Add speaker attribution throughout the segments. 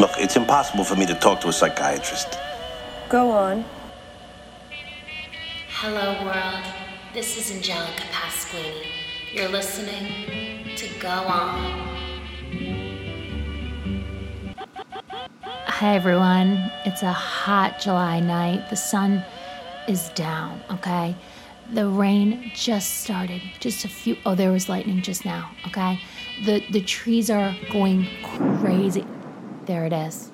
Speaker 1: Look, it's impossible for me to talk to a psychiatrist.
Speaker 2: Go on.
Speaker 3: Hello, world. This is Angelica Pasquini. You're listening to Go On.
Speaker 4: Hi, everyone. It's a hot July night. The sun is down, okay? The rain just started. Just a few oh, there was lightning just now, okay? The the trees are going crazy. There it is.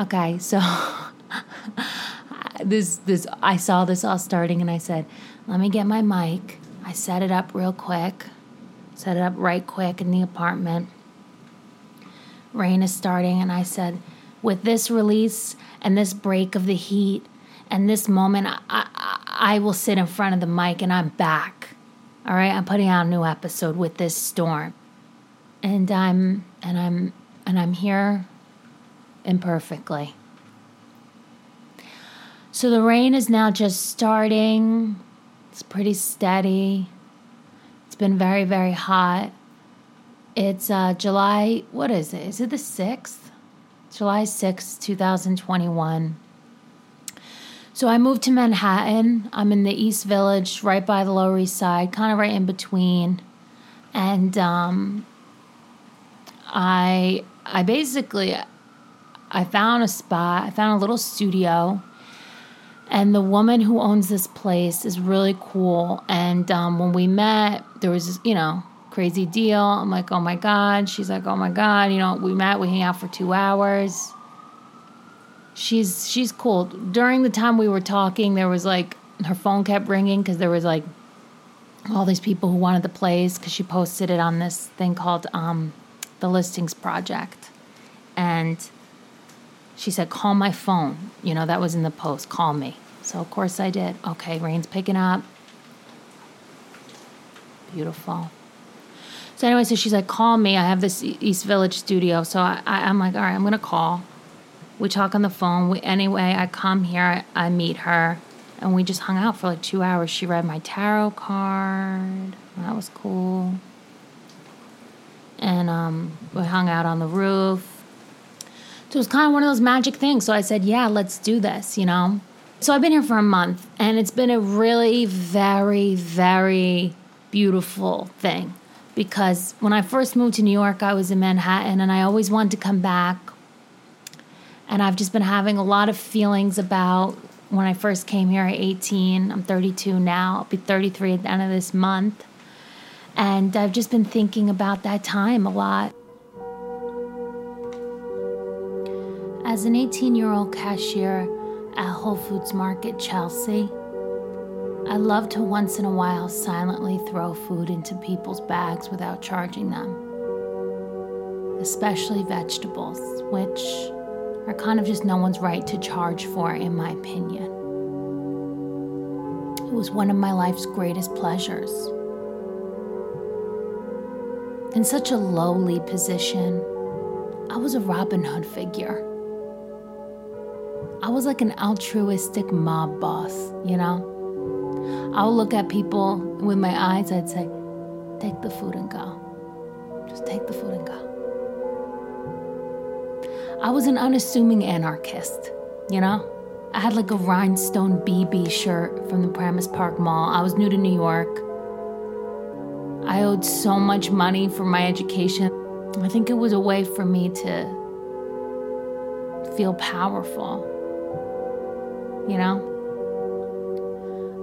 Speaker 4: Okay, so this this I saw this all starting and I said, "Let me get my mic." I set it up real quick. Set it up right quick in the apartment. Rain is starting and I said, with this release and this break of the heat and this moment, I, I, I will sit in front of the mic and I'm back. All right, I'm putting out a new episode with this storm, and I'm and I'm and I'm here imperfectly. So the rain is now just starting. It's pretty steady. It's been very very hot. It's uh, July. What is it? Is it the sixth? July 6th, 2021. So I moved to Manhattan. I'm in the East Village, right by the Lower East Side, kind of right in between. And um, I I basically I found a spot. I found a little studio, and the woman who owns this place is really cool. And um, when we met, there was this, you know crazy deal. I'm like, oh my God. She's like, oh my God. You know, we met, we hang out for two hours. She's she's cool. During the time we were talking, there was like her phone kept ringing because there was like all these people who wanted the place because she posted it on this thing called um, the listings project, and she said, "Call my phone." You know that was in the post. Call me. So of course I did. Okay, rain's picking up. Beautiful. So anyway, so she's like, call me. I have this East Village studio. So I, I, am like, all right, I'm gonna call. We talk on the phone. We, anyway, I come here. I, I meet her, and we just hung out for like two hours. She read my tarot card. That was cool. And um, we hung out on the roof. So it was kind of one of those magic things. So I said, yeah, let's do this. You know. So I've been here for a month, and it's been a really very, very beautiful thing because when I first moved to New York, I was in Manhattan and I always wanted to come back. And I've just been having a lot of feelings about when I first came here at 18. I'm 32 now, I'll be 33 at the end of this month. And I've just been thinking about that time a lot. As an 18 year old cashier at Whole Foods Market, Chelsea, I love to once in a while silently throw food into people's bags without charging them, especially vegetables, which are kind of just no one's right to charge for, in my opinion. It was one of my life's greatest pleasures. In such a lowly position, I was a Robin Hood figure. I was like an altruistic mob boss, you know? I'll look at people with my eyes, I'd say, take the food and go. Just take the food and go. I was an unassuming anarchist, you know? I had like a rhinestone bebe shirt from the Paramus Park Mall. I was new to New York. I owed so much money for my education. I think it was a way for me to feel powerful, you know?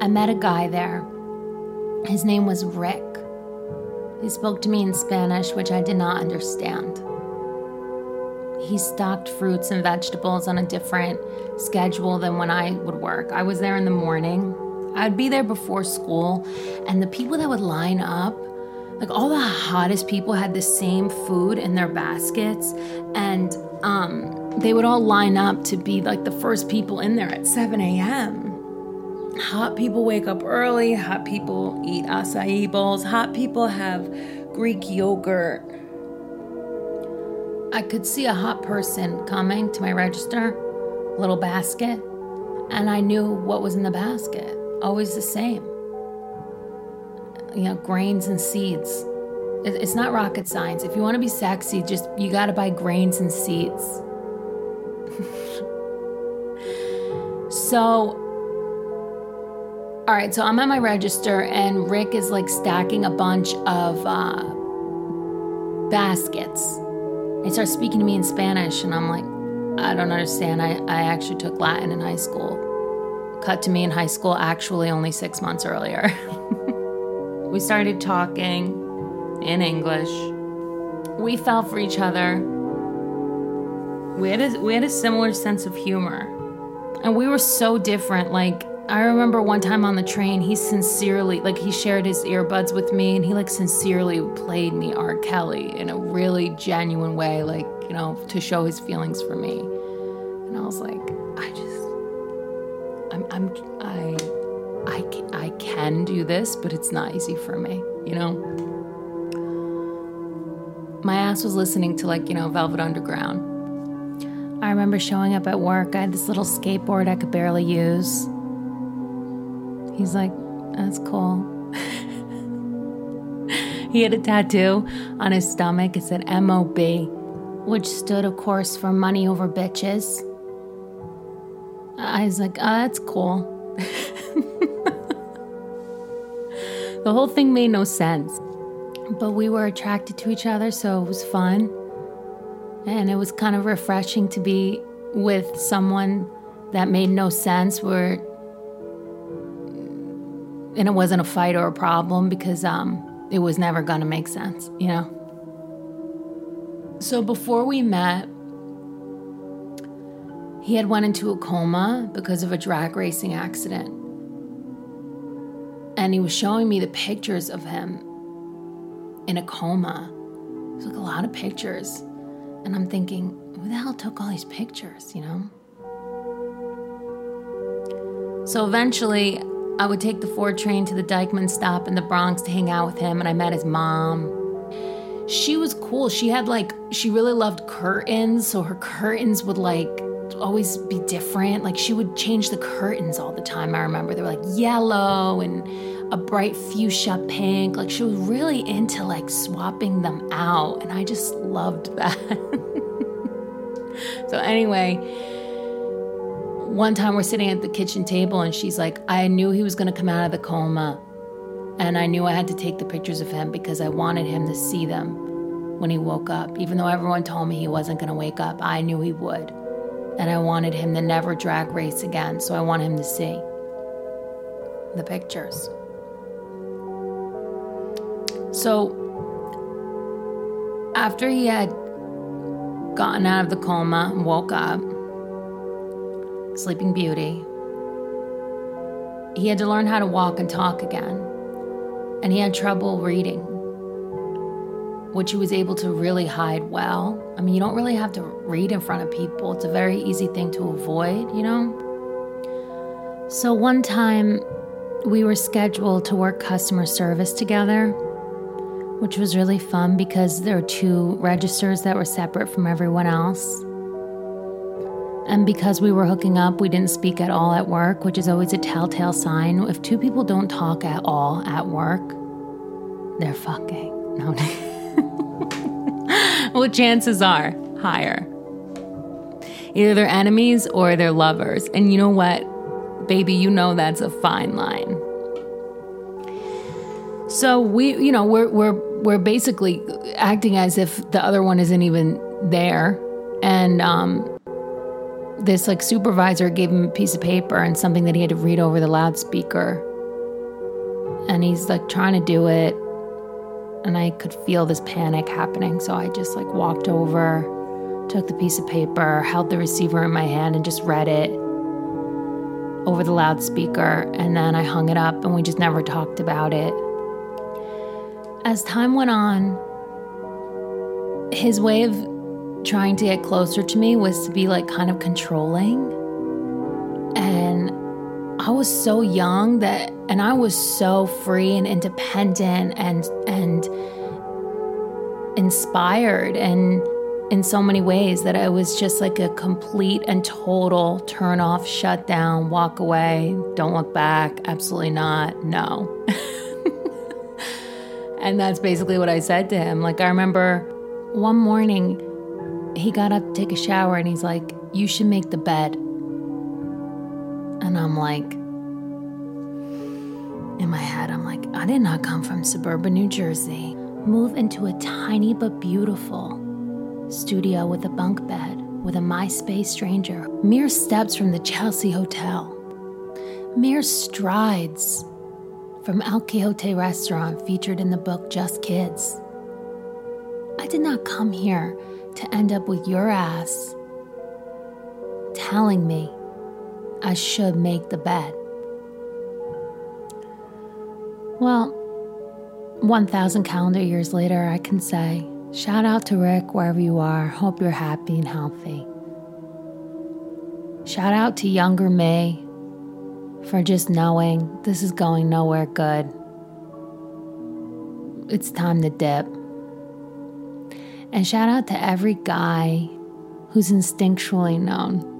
Speaker 4: I met a guy there. His name was Rick. He spoke to me in Spanish, which I did not understand. He stocked fruits and vegetables on a different schedule than when I would work. I was there in the morning. I'd be there before school, and the people that would line up, like all the hottest people had the same food in their baskets, and um, they would all line up to be like the first people in there at 7 a.m. Hot people wake up early, hot people eat acai bowls, hot people have Greek yogurt. I could see a hot person coming to my register, little basket, and I knew what was in the basket. Always the same. You know, grains and seeds. It's not rocket science. If you want to be sexy, just you got to buy grains and seeds. so, all right, so I'm at my register, and Rick is like stacking a bunch of uh, baskets. He starts speaking to me in Spanish, and I'm like, I don't understand. I, I actually took Latin in high school. Cut to me in high school, actually, only six months earlier. we started talking in English. We fell for each other. We had a, we had a similar sense of humor. And we were so different. Like, I remember one time on the train, he sincerely, like, he shared his earbuds with me and he, like, sincerely played me R. Kelly in a really genuine way, like, you know, to show his feelings for me. And I was like, I just, I'm, I'm, can do this, but it's not easy for me, you know? My ass was listening to, like, you know, Velvet Underground. I remember showing up at work. I had this little skateboard I could barely use. He's like, that's cool. he had a tattoo on his stomach. It said MOB, which stood, of course, for money over bitches. I was like, oh, that's cool. the whole thing made no sense. But we were attracted to each other, so it was fun. And it was kind of refreshing to be with someone that made no sense where and it wasn't a fight or a problem because um it was never gonna make sense, you know. So before we met, he had went into a coma because of a drag racing accident. And he was showing me the pictures of him in a coma. It was like a lot of pictures. And I'm thinking, who the hell took all these pictures, you know? So eventually, I would take the Ford train to the Dyckman stop in the Bronx to hang out with him, and I met his mom. She was cool. She had like, she really loved curtains, so her curtains would like always be different. Like, she would change the curtains all the time. I remember they were like yellow and a bright fuchsia pink. Like, she was really into like swapping them out, and I just loved that. so, anyway, one time we're sitting at the kitchen table and she's like, I knew he was going to come out of the coma. And I knew I had to take the pictures of him because I wanted him to see them when he woke up. Even though everyone told me he wasn't going to wake up, I knew he would. And I wanted him to never drag race again. So I want him to see the pictures. So after he had gotten out of the coma and woke up, Sleeping Beauty, he had to learn how to walk and talk again. And he had trouble reading, which he was able to really hide well. I mean, you don't really have to read in front of people, it's a very easy thing to avoid, you know? So one time we were scheduled to work customer service together, which was really fun because there were two registers that were separate from everyone else. And because we were hooking up, we didn't speak at all at work, which is always a telltale sign. If two people don't talk at all at work, they're fucking. No. well, chances are higher. Either they're enemies or they're lovers. And you know what? Baby, you know that's a fine line. So we, you know, we're we're we're basically acting as if the other one isn't even there. And um this like supervisor gave him a piece of paper and something that he had to read over the loudspeaker. And he's like trying to do it. And I could feel this panic happening. So I just like walked over, took the piece of paper, held the receiver in my hand, and just read it over the loudspeaker. And then I hung it up and we just never talked about it. As time went on, his way of trying to get closer to me was to be like kind of controlling. And I was so young that and I was so free and independent and and inspired and in so many ways that I was just like a complete and total turn off, shut down, walk away, don't look back, absolutely not, no. and that's basically what I said to him. Like, I remember one morning he got up to take a shower and he's like, You should make the bed. And I'm like, in my head, I'm like, I did not come from suburban New Jersey. Move into a tiny but beautiful studio with a bunk bed with a MySpace stranger, mere steps from the Chelsea Hotel, mere strides from El Quijote restaurant featured in the book Just Kids. I did not come here to end up with your ass telling me I should make the bed. Well, 1,000 calendar years later, I can say, shout out to Rick wherever you are. Hope you're happy and healthy. Shout out to younger me for just knowing this is going nowhere good. It's time to dip. And shout out to every guy who's instinctually known.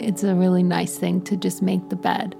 Speaker 4: It's a really nice thing to just make the bed.